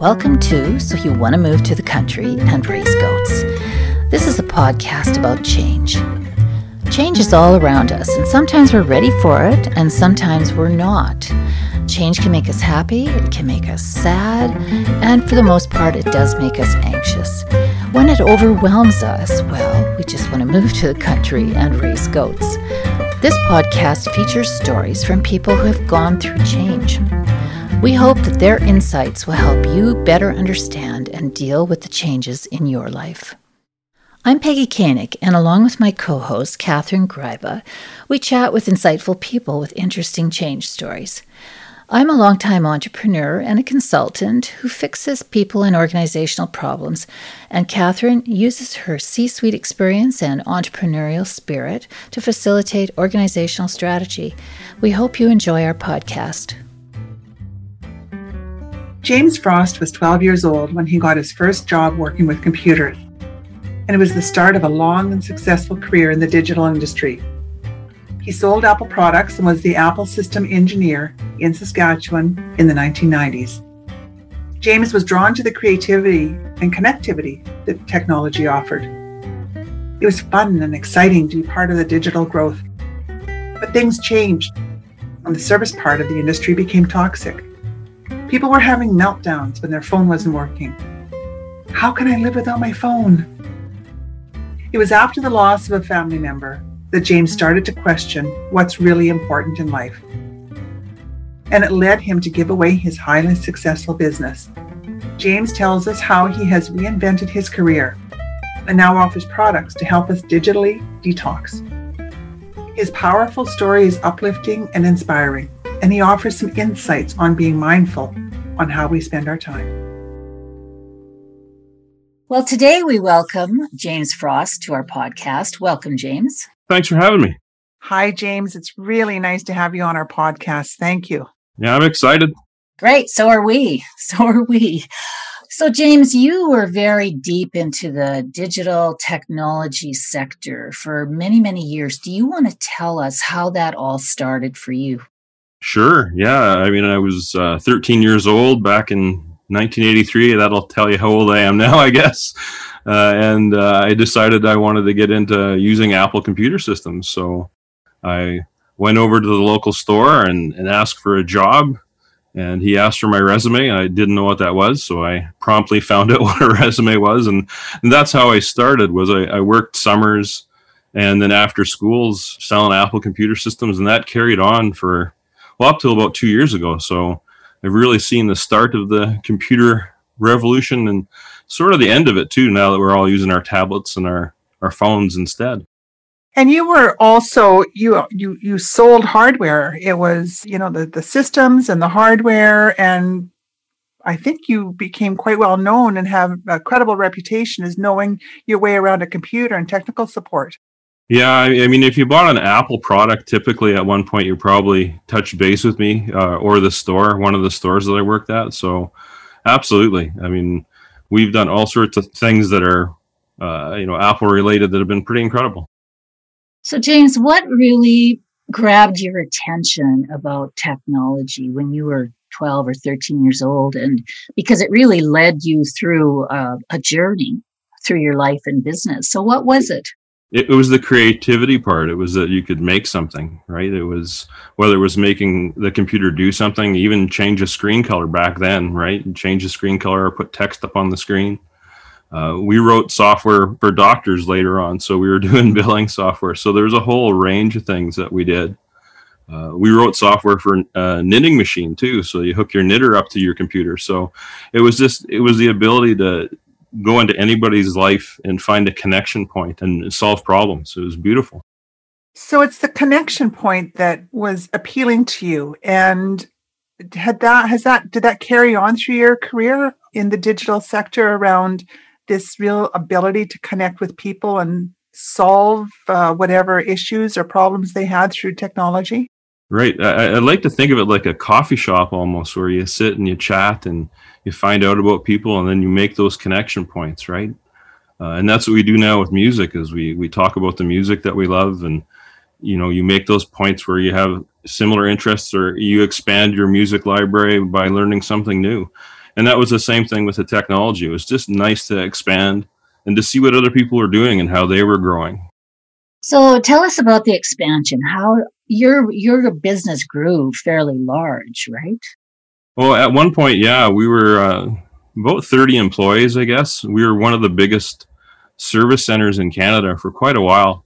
Welcome to So You Want to Move to the Country and Raise Goats. This is a podcast about change. Change is all around us, and sometimes we're ready for it, and sometimes we're not. Change can make us happy, it can make us sad, and for the most part, it does make us anxious. When it overwhelms us, well, we just want to move to the country and raise goats. This podcast features stories from people who have gone through change. We hope that their insights will help you better understand and deal with the changes in your life. I'm Peggy Koenig, and along with my co host, Catherine Gryba, we chat with insightful people with interesting change stories. I'm a longtime entrepreneur and a consultant who fixes people and organizational problems, and Catherine uses her C suite experience and entrepreneurial spirit to facilitate organizational strategy. We hope you enjoy our podcast. James Frost was 12 years old when he got his first job working with computers, and it was the start of a long and successful career in the digital industry. He sold Apple products and was the Apple system engineer in Saskatchewan in the 1990s. James was drawn to the creativity and connectivity that technology offered. It was fun and exciting to be part of the digital growth. But things changed, and the service part of the industry became toxic. People were having meltdowns when their phone wasn't working. How can I live without my phone? It was after the loss of a family member that James started to question what's really important in life. And it led him to give away his highly successful business. James tells us how he has reinvented his career and now offers products to help us digitally detox. His powerful story is uplifting and inspiring and he offers some insights on being mindful on how we spend our time. Well, today we welcome James Frost to our podcast. Welcome, James. Thanks for having me. Hi, James. It's really nice to have you on our podcast. Thank you. Yeah, I'm excited. Great. So are we. So are we. So, James, you were very deep into the digital technology sector for many, many years. Do you want to tell us how that all started for you? Sure. Yeah. I mean, I was uh, 13 years old back in 1983. That'll tell you how old I am now, I guess. Uh, and uh, I decided I wanted to get into using Apple computer systems. So I went over to the local store and, and asked for a job. And he asked for my resume. I didn't know what that was, so I promptly found out what a resume was, and, and that's how I started. Was I, I worked summers and then after schools selling Apple computer systems, and that carried on for well, up till about two years ago. So I've really seen the start of the computer revolution and sort of the end of it too. Now that we're all using our tablets and our our phones instead. And you were also you you you sold hardware. It was you know the the systems and the hardware and I think you became quite well known and have a credible reputation as knowing your way around a computer and technical support. Yeah, I, mean, if you bought an Apple product, typically at one point you probably touched base with me uh, or the store, one of the stores that I worked at. So, absolutely. I mean, we've done all sorts of things that are, uh, you know, Apple related that have been pretty incredible. So, James, what really grabbed your attention about technology when you were 12 or 13 years old? And because it really led you through uh, a journey through your life and business. So, what was it? It, was the creativity part. It was that you could make something, right? It was whether it was making the computer do something, even change a screen color back then, right? And Change the screen color or put text up on the screen. Uh, we wrote software for doctors later on, so we were doing billing software. So there's a whole range of things that we did. Uh, we wrote software for a knitting machine too, so you hook your knitter up to your computer. So it was just it was the ability to go into anybody's life and find a connection point and solve problems. It was beautiful. So it's the connection point that was appealing to you. And had that has that did that carry on through your career in the digital sector around this real ability to connect with people and solve uh, whatever issues or problems they had through technology? Right. I, I like to think of it like a coffee shop almost, where you sit and you chat and you find out about people, and then you make those connection points, right? Uh, and that's what we do now with music. Is we we talk about the music that we love, and you know, you make those points where you have similar interests, or you expand your music library by learning something new. And that was the same thing with the technology. It was just nice to expand and to see what other people were doing and how they were growing. So tell us about the expansion. How your your business grew fairly large, right? Well, at one point, yeah, we were uh, about 30 employees, I guess. We were one of the biggest service centers in Canada for quite a while,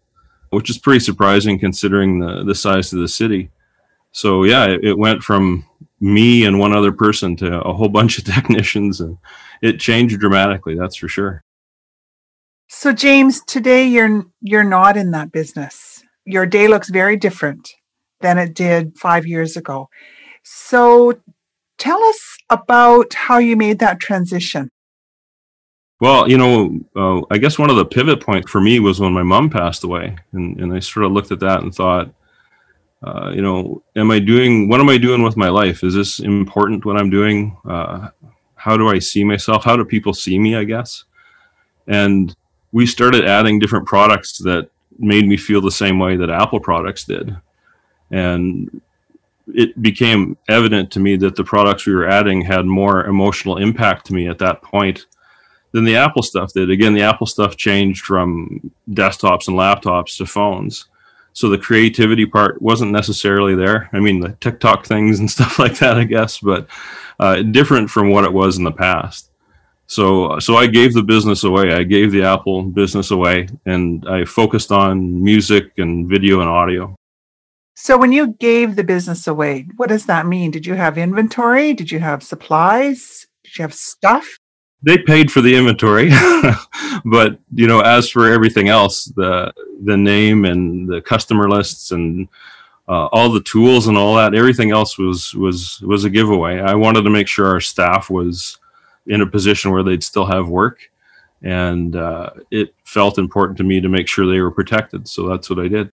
which is pretty surprising considering the, the size of the city. So, yeah, it, it went from me and one other person to a whole bunch of technicians, and it changed dramatically, that's for sure. So James, today you're you're not in that business. Your day looks very different than it did 5 years ago. So tell us about how you made that transition. Well, you know, uh, I guess one of the pivot points for me was when my mom passed away, and, and I sort of looked at that and thought, uh, you know, am I doing what am I doing with my life? Is this important? What I'm doing? Uh, how do I see myself? How do people see me? I guess, and we started adding different products that made me feel the same way that Apple products did. And it became evident to me that the products we were adding had more emotional impact to me at that point than the Apple stuff did. Again, the Apple stuff changed from desktops and laptops to phones. So the creativity part wasn't necessarily there. I mean, the TikTok things and stuff like that, I guess, but uh, different from what it was in the past. So, so I gave the business away. I gave the Apple business away, and I focused on music and video and audio. So, when you gave the business away, what does that mean? Did you have inventory? Did you have supplies? Did you have stuff? They paid for the inventory, but you know, as for everything else, the the name and the customer lists and uh, all the tools and all that, everything else was was was a giveaway. I wanted to make sure our staff was in a position where they'd still have work. And uh, it felt important to me to make sure they were protected. So that's what I did.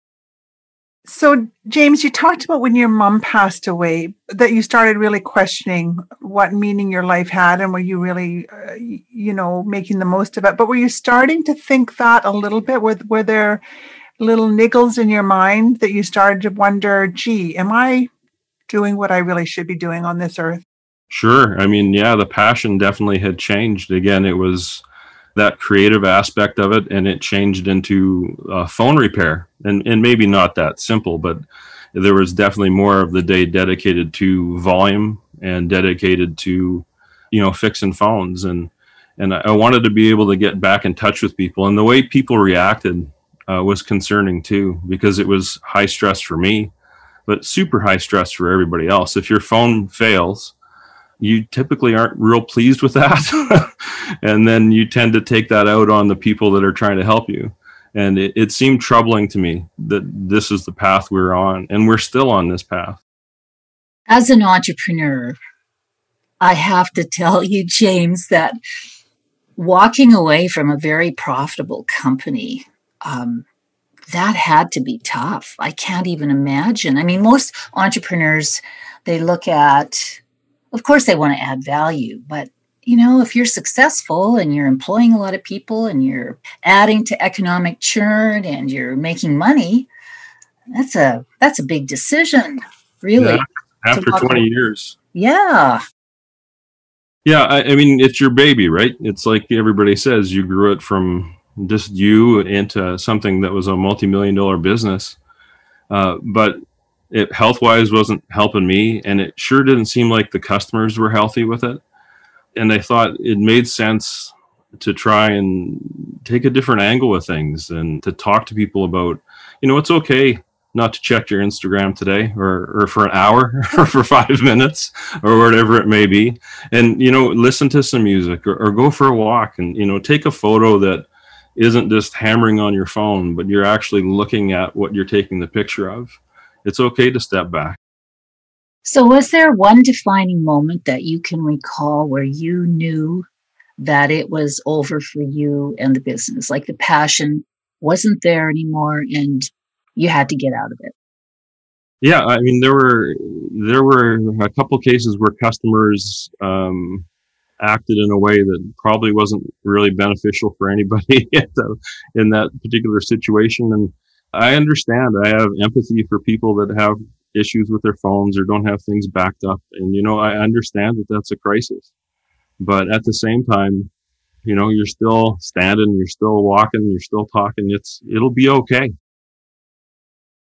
So, James, you talked about when your mom passed away that you started really questioning what meaning your life had and were you really, uh, you know, making the most of it. But were you starting to think that a little bit? Were, were there little niggles in your mind that you started to wonder, gee, am I doing what I really should be doing on this earth? Sure. I mean, yeah, the passion definitely had changed. Again, it was that creative aspect of it, and it changed into uh, phone repair, and and maybe not that simple, but there was definitely more of the day dedicated to volume and dedicated to, you know, fixing phones, and and I wanted to be able to get back in touch with people, and the way people reacted uh, was concerning too, because it was high stress for me, but super high stress for everybody else. If your phone fails you typically aren't real pleased with that. and then you tend to take that out on the people that are trying to help you. And it, it seemed troubling to me that this is the path we're on, and we're still on this path. As an entrepreneur, I have to tell you, James, that walking away from a very profitable company, um, that had to be tough. I can't even imagine. I mean, most entrepreneurs, they look at of course they want to add value but you know if you're successful and you're employing a lot of people and you're adding to economic churn and you're making money that's a that's a big decision really yeah, after 20 years. Yeah. Yeah I, I mean it's your baby right? It's like everybody says you grew it from just you into something that was a multi-million dollar business. Uh, but it health wise wasn't helping me, and it sure didn't seem like the customers were healthy with it. And I thought it made sense to try and take a different angle with things and to talk to people about, you know, it's okay not to check your Instagram today or, or for an hour or for five minutes or whatever it may be. And, you know, listen to some music or, or go for a walk and, you know, take a photo that isn't just hammering on your phone, but you're actually looking at what you're taking the picture of it's okay to step back. So, was there one defining moment that you can recall where you knew that it was over for you and the business? Like the passion wasn't there anymore and you had to get out of it? Yeah, I mean, there were there were a couple cases where customers um, acted in a way that probably wasn't really beneficial for anybody in that particular situation, and I understand. I have empathy for people that have issues with their phones or don't have things backed up. And, you know, I understand that that's a crisis. but at the same time, you know, you're still standing, you're still walking, you're still talking. It's, it'll be okay.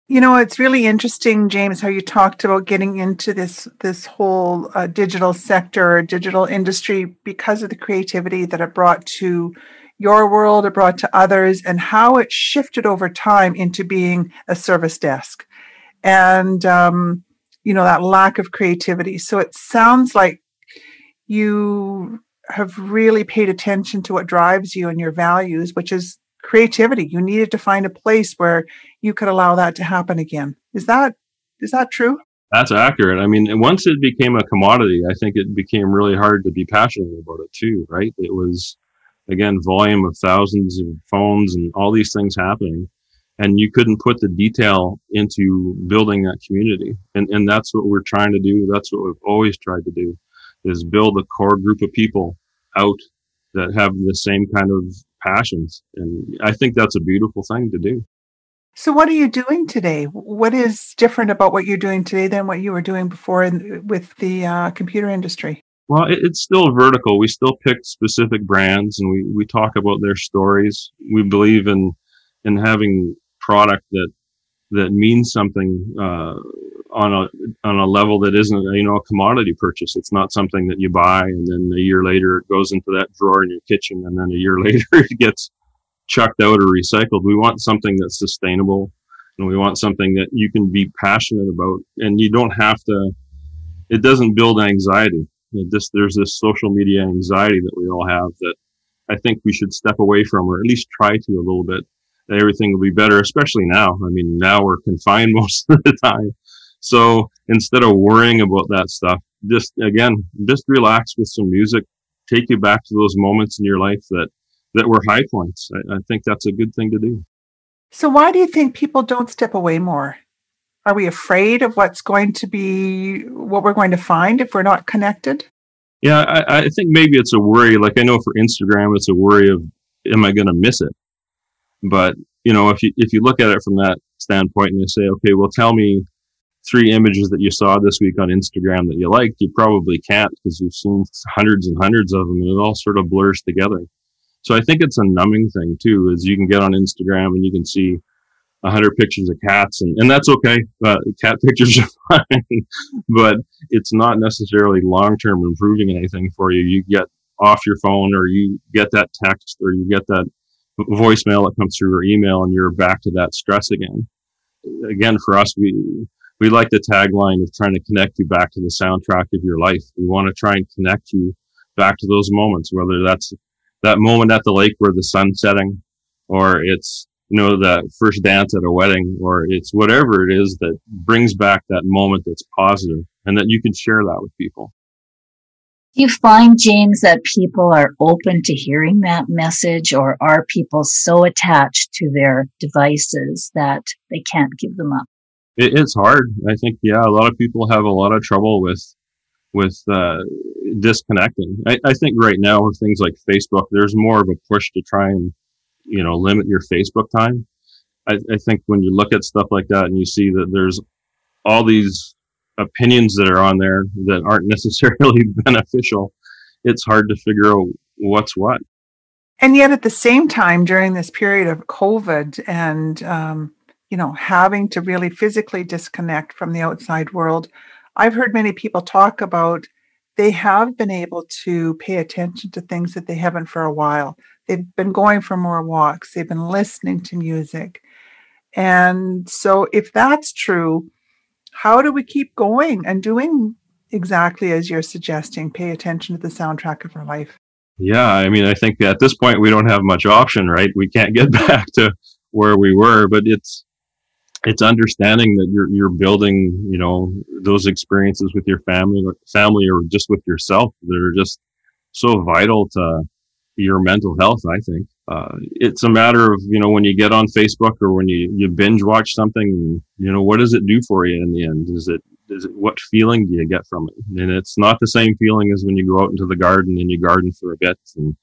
You know, it's really interesting, James, how you talked about getting into this this whole uh, digital sector, digital industry, because of the creativity that it brought to your world, brought to others, and how it shifted over time into being a service desk, and um, you know that lack of creativity. So it sounds like you have really paid attention to what drives you and your values, which is creativity. You needed to find a place where you could allow that to happen again. Is that is that true? That's accurate. I mean, once it became a commodity, I think it became really hard to be passionate about it too, right? It was again volume of thousands of phones and all these things happening and you couldn't put the detail into building that community. And and that's what we're trying to do. That's what we've always tried to do is build a core group of people out that have the same kind of passions. And I think that's a beautiful thing to do. So, what are you doing today? What is different about what you're doing today than what you were doing before in, with the uh, computer industry? Well, it, it's still vertical. We still pick specific brands and we, we talk about their stories. We believe in in having product that that means something uh, on a on a level that isn't you know a commodity purchase. It's not something that you buy and then a year later it goes into that drawer in your kitchen and then a year later it gets chucked out or recycled. We want something that's sustainable and we want something that you can be passionate about and you don't have to it doesn't build anxiety. It just there's this social media anxiety that we all have that I think we should step away from or at least try to a little bit. Everything will be better, especially now. I mean, now we're confined most of the time. So instead of worrying about that stuff, just again, just relax with some music, take you back to those moments in your life that, that were high points. I, I think that's a good thing to do. So why do you think people don't step away more? Are we afraid of what's going to be, what we're going to find if we're not connected? Yeah, I, I think maybe it's a worry. Like I know for Instagram, it's a worry of, am I going to miss it? But you know, if you if you look at it from that standpoint and you say, okay, well, tell me three images that you saw this week on Instagram that you liked, you probably can't because you've seen hundreds and hundreds of them and it all sort of blurs together. So I think it's a numbing thing too, is you can get on Instagram and you can see hundred pictures of cats and, and that's okay. Uh, cat pictures are fine, but it's not necessarily long-term improving anything for you. You get off your phone or you get that text or you get that voicemail that comes through or email and you're back to that stress again. Again, for us, we, we like the tagline of trying to connect you back to the soundtrack of your life. We want to try and connect you back to those moments, whether that's that moment at the lake where the sun's setting or it's, you know, that first dance at a wedding or it's whatever it is that brings back that moment that's positive and that you can share that with people. Do you find, James, that people are open to hearing that message, or are people so attached to their devices that they can't give them up? It, it's hard. I think, yeah, a lot of people have a lot of trouble with with uh, disconnecting. I, I think right now with things like Facebook, there's more of a push to try and you know limit your Facebook time. I, I think when you look at stuff like that and you see that there's all these opinions that are on there that aren't necessarily beneficial, it's hard to figure out what's what. And yet, at the same time, during this period of COVID and um, you know having to really physically disconnect from the outside world, I've heard many people talk about they have been able to pay attention to things that they haven't for a while. They've been going for more walks. They've been listening to music. And so, if that's true, how do we keep going and doing exactly as you're suggesting? Pay attention to the soundtrack of our life. Yeah, I mean, I think at this point we don't have much option, right? We can't get back to where we were, but it's it's understanding that you're you're building, you know, those experiences with your family, family, or just with yourself that are just so vital to your mental health. I think uh, it's a matter of you know when you get on Facebook or when you you binge watch something, you know what does it do for you in the end? Is it is it what feeling do you get from it? And it's not the same feeling as when you go out into the garden and you garden for a bit, and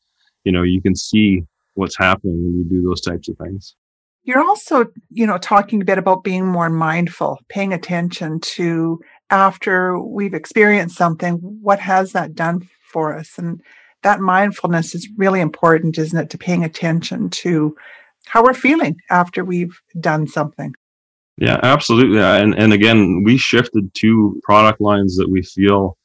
you know you can see what's happening when you do those types of things. You're also, you know, talking a bit about being more mindful, paying attention to after we've experienced something, what has that done for us. And that mindfulness is really important, isn't it, to paying attention to how we're feeling after we've done something. Yeah, absolutely. And and again, we shifted to product lines that we feel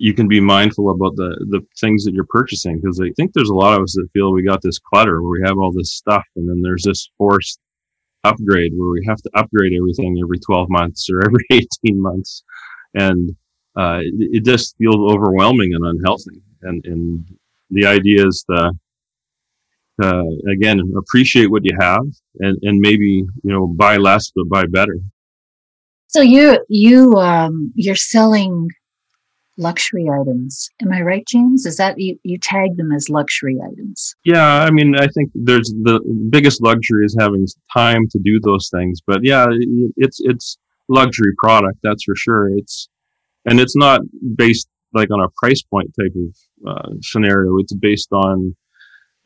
you can be mindful about the the things that you're purchasing because I think there's a lot of us that feel we got this clutter where we have all this stuff and then there's this forced upgrade where we have to upgrade everything every 12 months or every 18 months. And uh, it, it, just feels overwhelming and unhealthy. And and the idea is to uh, again appreciate what you have and and maybe you know buy less but buy better. So you you um you're selling luxury items. Am i right james? Is that you, you tag them as luxury items? Yeah i mean i think there's the biggest luxury is having time to do those things but yeah it's it's luxury product that's for sure. It's and it's not based like on a price point type of uh, scenario. It's based on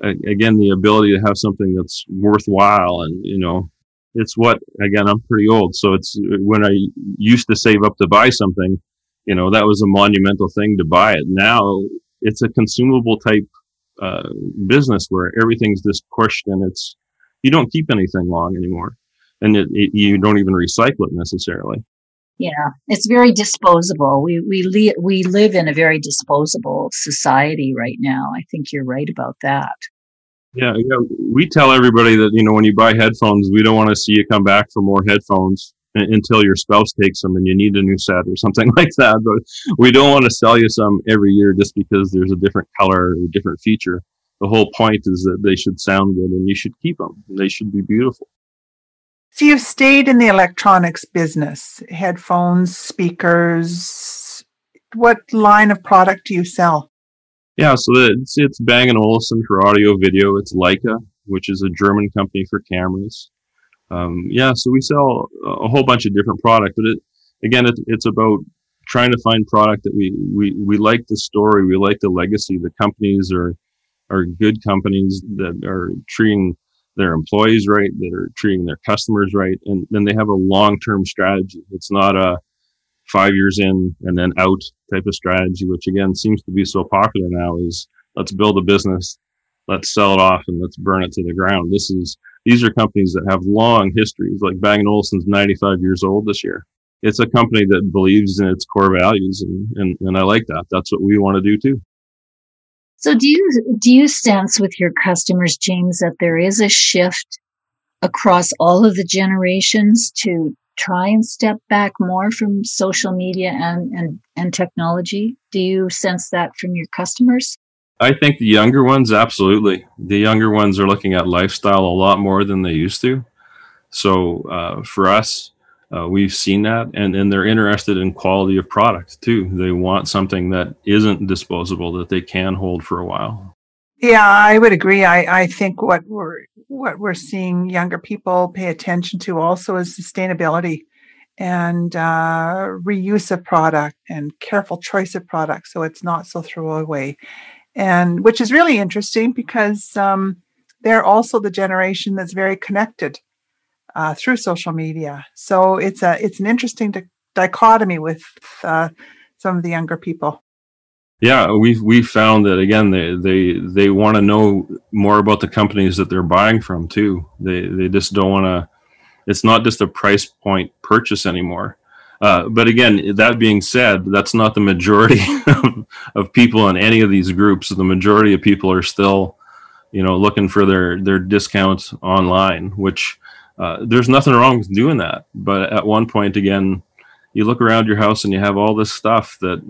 again the ability to have something that's worthwhile and you know it's what again i'm pretty old so it's when i used to save up to buy something you know that was a monumental thing to buy it. Now it's a consumable type uh, business where everything's just pushed and it's you don't keep anything long anymore. And it, it, you don't even recycle it necessarily. Yeah it's very disposable. We we li- we live in a very disposable society right now. I think you're right about that. Yeah, yeah, we tell everybody that you know when you buy headphones, we don't want to see you come back for more headphones until your spouse takes them and you need a new set or something like that. But we don't want to sell you some every year just because there's a different color or a different feature. The whole point is that they should sound good and you should keep them. They should be beautiful. So you've stayed in the electronics business, headphones, speakers. What line of product do you sell? Yeah, so it's it's Bang & Olufsen for audio video. It's Leica, which is a German company for cameras. Um, yeah, so we sell a whole bunch of different products, but it, again, it, it's about trying to find product that we, we, we like the story, we like the legacy. The companies are are good companies that are treating their employees right, that are treating their customers right, and then they have a long term strategy. It's not a five years in and then out type of strategy, which again seems to be so popular now is let's build a business, let's sell it off and let's burn it to the ground. This is, these are companies that have long histories, like Bang & Olufsen's 95 years old this year. It's a company that believes in its core values and, and, and I like that. That's what we want to do too. So do you, do you sense with your customers, James, that there is a shift across all of the generations to try and step back more from social media and, and, and technology? Do you sense that from your customers? I think the younger ones, absolutely. The younger ones are looking at lifestyle a lot more than they used to. So uh, for us, uh, we've seen that, and, and they're interested in quality of product too. They want something that isn't disposable that they can hold for a while. Yeah, I would agree. I, I think what we're what we're seeing younger people pay attention to also is sustainability and uh, reuse of product and careful choice of product so it's not so throwaway and which is really interesting because um, they're also the generation that's very connected uh, through social media so it's a it's an interesting di- dichotomy with uh, some of the younger people yeah, we've we found that again they they they want to know more about the companies that they're buying from too. They they just don't want to. It's not just a price point purchase anymore. Uh, but again, that being said, that's not the majority of, of people in any of these groups. The majority of people are still, you know, looking for their their discounts online. Which uh, there's nothing wrong with doing that. But at one point, again, you look around your house and you have all this stuff that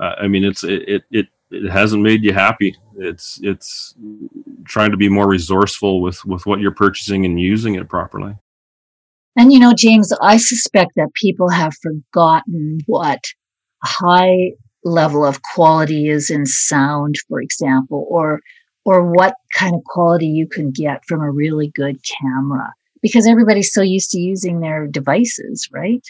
uh, I mean, it's it, it it it hasn't made you happy. It's it's trying to be more resourceful with with what you're purchasing and using it properly. And you know, James, I suspect that people have forgotten what a high level of quality is in sound, for example, or or what kind of quality you can get from a really good camera because everybody's so used to using their devices, right?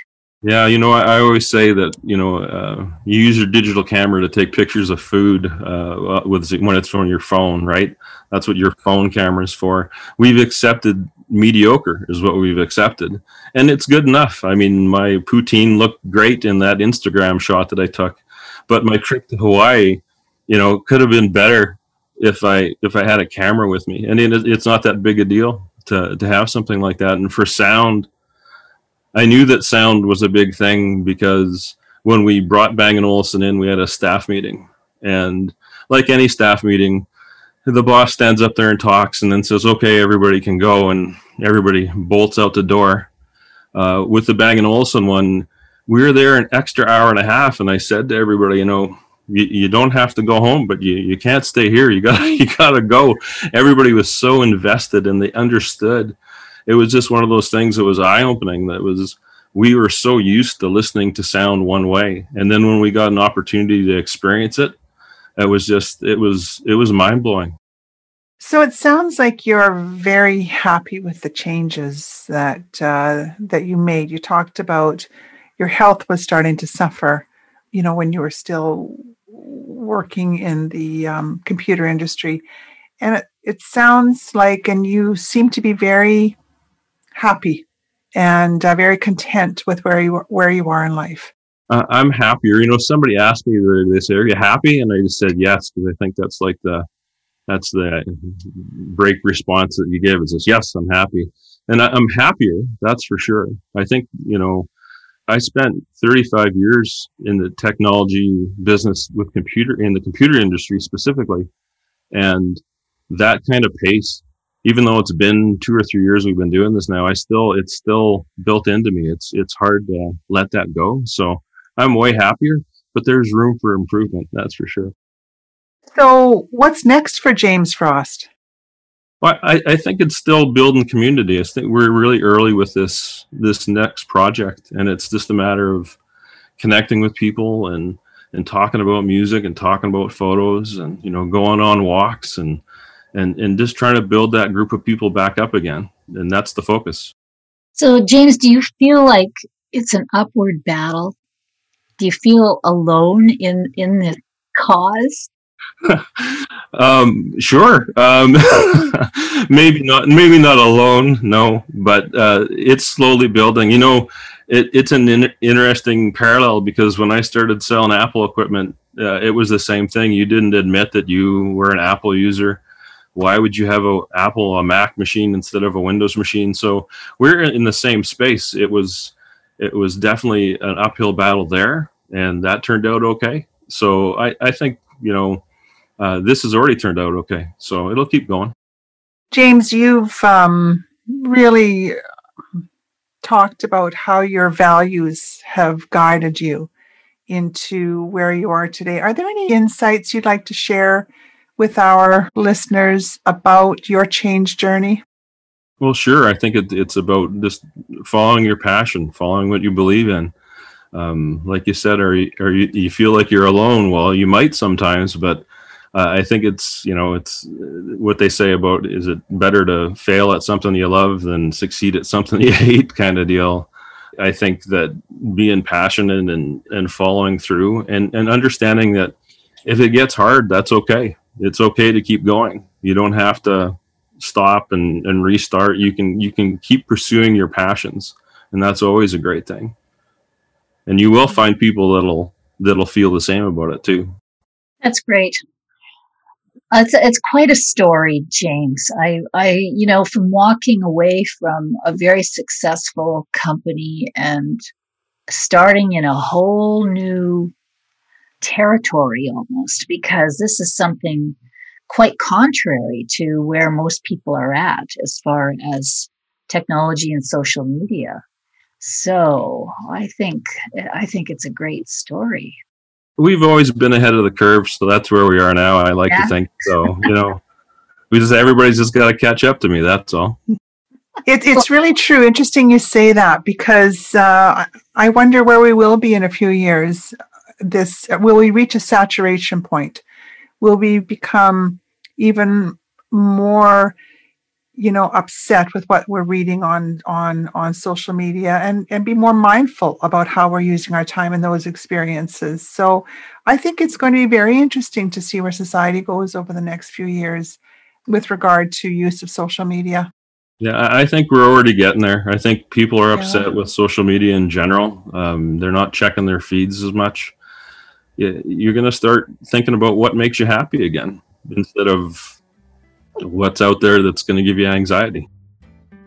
Yeah, you know, I, I, always say that you know uh, you use your digital camera to take pictures of food uh, with when it's on your phone, right? That's what your phone camera is for. We've accepted mediocre is what we've accepted, and it's good enough. I mean, my poutine looked great in that Instagram shot that I took, but my trip to Hawaii you know, could have been better if I if I had a camera with me. And it, it's not that big a deal to to have something like that. And for sound, I knew that sound was a big thing because when we brought Bang and Olufsen in, we had a staff meeting, and like any staff meeting, the boss stands up there and talks, and then says, "Okay, everybody can go," and everybody bolts out the door. Uh, with the Bang and Olufsen one, we were there an extra hour and a half, and I said to everybody, you know, you, you don't have to go home, but you, you can't stay here. You got you got to go. Everybody was so invested, and they understood. It was just one of those things that was eye opening. That was we were so used to listening to sound one way, and then when we got an opportunity to experience it, it was just it was it was mind blowing. So it sounds like you're very happy with the changes that uh, that you made. You talked about your health was starting to suffer, you know, when you were still working in the um, computer industry, and it, it sounds like, and you seem to be very happy and uh, very content with where you where you are in life. Uh, I'm happier. You know, somebody asked me, they say, "Are you happy?" And I just said yes because I think that's like the that's the break response that you give. It says, "Yes, I'm happy," and I, I'm happier. That's for sure. I think you know, I spent 35 years in the technology business with computer in the computer industry specifically, and that kind of pace even though it's been two or three years we've been doing this now, I still it's still built into me. It's it's hard to let that go. So I'm way happier, but there's room for improvement. That's for sure. So what's next for James Frost? Well, I, I think it's still building community. I think we're really early with this this next project, and it's just a matter of connecting with people and and talking about music and talking about photos and you know going on walks and and and just trying to build that group of people back up again and that's the focus so james do you feel like it's an upward battle do you feel alone in in this cause um, sure um, maybe not maybe not alone no but uh, it's slowly building. You know it, it's an in- interesting parallel because when i started selling apple equipment uh, it was the same thing. You didn't admit that you were an apple user. Why would you have a apple a mac machine instead of a windows machine? So we're in the same space. It was it was definitely an uphill battle there and that turned out okay. So i i think you know uh, this has already turned out okay so it'll keep going james you've um, really talked about how your values have guided you into where you are today are there any insights you'd like to share with our listeners about your change journey? Well, sure. I think it, it's about just following your passion, following what you believe in. Um, like you said, are you, are you, you feel like you're alone? Well, you might sometimes, but uh, I think it's you know it's what they say about is it better to fail at something you love than succeed at something you hate kind of deal. I think that being passionate and and following through and and understanding that if it gets hard, that's okay it's okay to keep going. You don't have to stop and, and restart. You can you can keep pursuing your passions, and that's always a great thing. And you will find people that'll that'll feel the same about it too. That's great. Uh, it's, it's quite a story, James. I, I, you know, from walking away from a very successful company and starting in a whole new territory almost because this is something quite contrary to where most people are at as far as technology and social media. So I think I think it's a great story. We've always been ahead of the curve, so that's where we are now. I like yeah. to think so. You know, we just everybody's just got to catch up to me. That's all. It, it's really true. Interesting you say that because uh, I wonder where we will be in a few years this will we reach a saturation point will we become even more you know upset with what we're reading on on on social media and and be more mindful about how we're using our time in those experiences. So i think it's going to be very interesting to see where society goes over the next few years with regard to use of social media. Yeah i think we're already getting there. I think people are upset yeah. with social media in general. Um, they're not checking their feeds as much. You're going to start thinking about what makes you happy again instead of what's out there that's going to give you anxiety.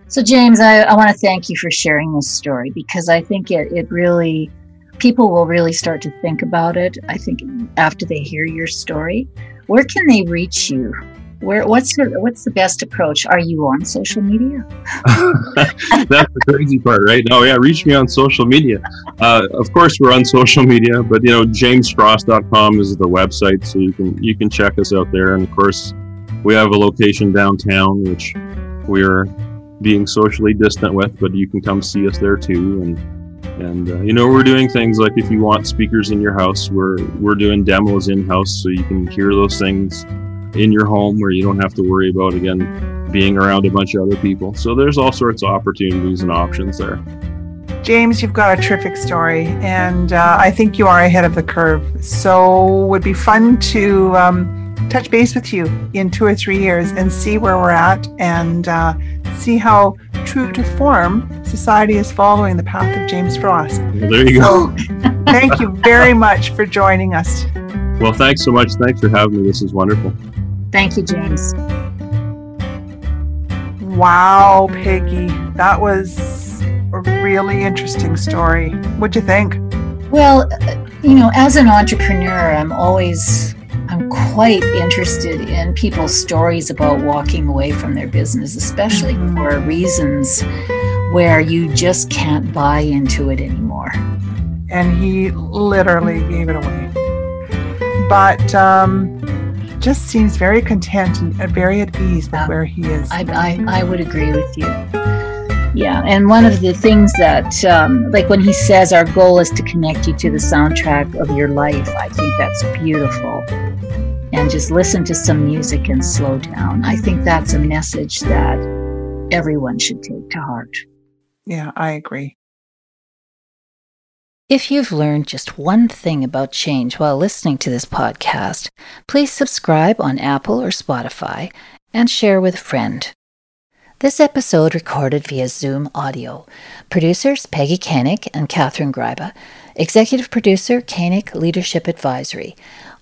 So, James, I, I want to thank you for sharing this story because I think it, it really, people will really start to think about it. I think after they hear your story, where can they reach you? Where what's your, what's the best approach? Are you on social media? That's the crazy part, right? No, yeah, reach me on social media. Uh, of course, we're on social media, but you know, jamesfrost.com is the website, so you can you can check us out there. And of course, we have a location downtown, which we're being socially distant with, but you can come see us there too. And and uh, you know we're doing things like if you want speakers in your house, we're we're doing demos in house, so you can hear those things in your home where you don't have to worry about again being around a bunch of other people. So there's all sorts of opportunities and options there. James, you've got a terrific story, and uh, I think you are ahead of the curve. So would be fun to um, touch base with you in two or three years and see where we're at and uh, see how true to form society is following the path of James Frost. Well, there you go. So, thank you very much for joining us. Well, thanks so much. Thanks for having me. This is wonderful. Thank you, James. Wow, Peggy, that was a really interesting story. What'd you think? Well, you know, as an entrepreneur, I'm always I'm quite interested in people's stories about walking away from their business, especially mm-hmm. for reasons where you just can't buy into it anymore. And he literally gave it away. But um, just seems very content and very at ease with where he is. I, I, I would agree with you. Yeah, and one of the things that, um, like when he says, our goal is to connect you to the soundtrack of your life, I think that's beautiful. And just listen to some music and slow down. I think that's a message that everyone should take to heart. Yeah, I agree. If you've learned just one thing about change while listening to this podcast, please subscribe on Apple or Spotify and share with a friend. This episode recorded via Zoom audio. Producers Peggy Koenig and Catherine Gryba. Executive producer Koenig Leadership Advisory.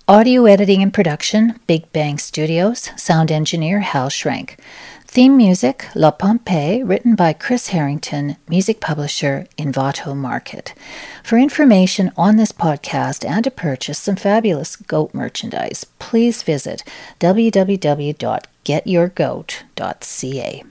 Audio editing and production Big Bang Studios. Sound engineer Hal Schrank. Theme music La Pompeii, written by Chris Harrington, music publisher Envato Market. For information on this podcast and to purchase some fabulous goat merchandise, please visit www.getyourgoat.ca.